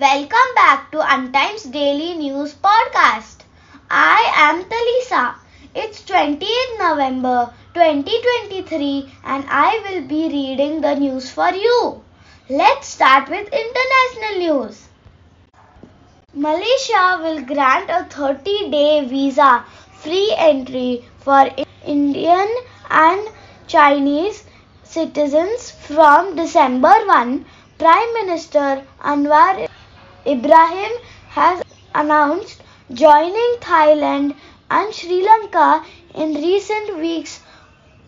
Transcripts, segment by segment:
welcome back to Untimes Daily News Podcast. I am Talisa. It's 28th November 2023 and I will be reading the news for you. Let's start with international news. Malaysia will grant a 30 day visa free entry for Indian and Chinese citizens from December 1 Prime Minister Anwar Ibrahim has announced joining Thailand and Sri Lanka in recent weeks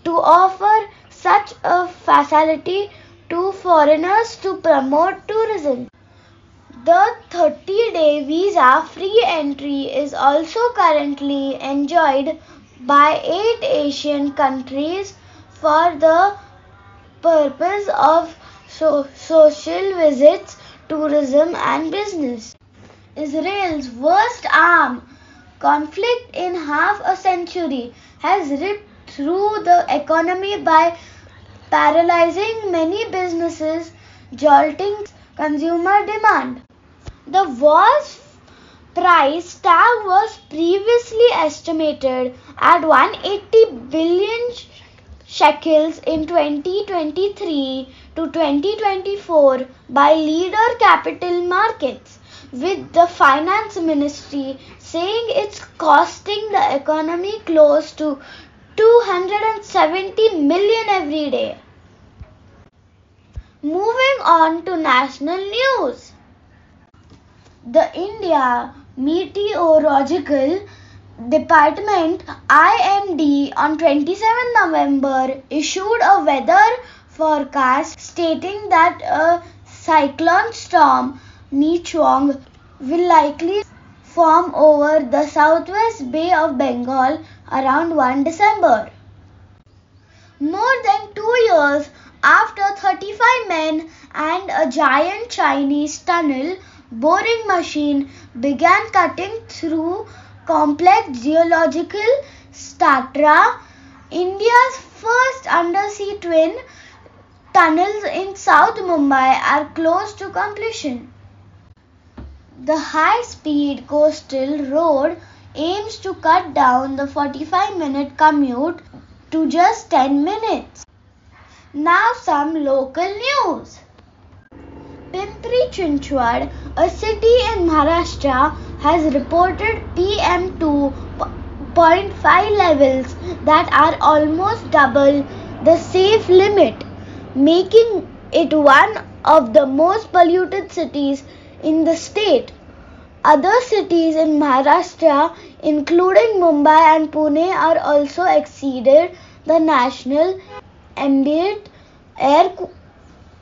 to offer such a facility to foreigners to promote tourism. The 30 day visa free entry is also currently enjoyed by eight Asian countries for the purpose of so- social visits, tourism, and business. Israel's worst armed conflict in half a century has ripped through the economy by paralyzing many businesses, jolting consumer demand. The war's price tag was previously estimated at 180 billion shekels in 2023 to 2024 by leader capital markets with the finance ministry saying it's costing the economy close to 270 million every day. Moving on to national news. The India Meteorological Department IMD on 27 November issued a weather forecast stating that a cyclone storm Michaung will likely form over the southwest Bay of Bengal around 1 December. More than two years after 35 men and a giant Chinese tunnel boring machine began cutting through complex geological strata, India's first undersea twin tunnels in South Mumbai are close to completion. The high speed coastal road aims to cut down the 45 minute commute to just 10 minutes. Now, some local news. Pimpri Chinchwad, a city in Maharashtra, has reported PM2.5 levels that are almost double the safe limit, making it one of the most polluted cities in the state. Other cities in Maharashtra, including Mumbai and Pune, are also exceeded the national ambient air,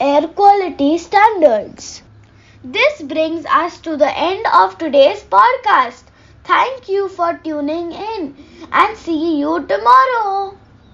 air quality standards. This brings us to the end of today's podcast. Thank you for tuning in and see you tomorrow.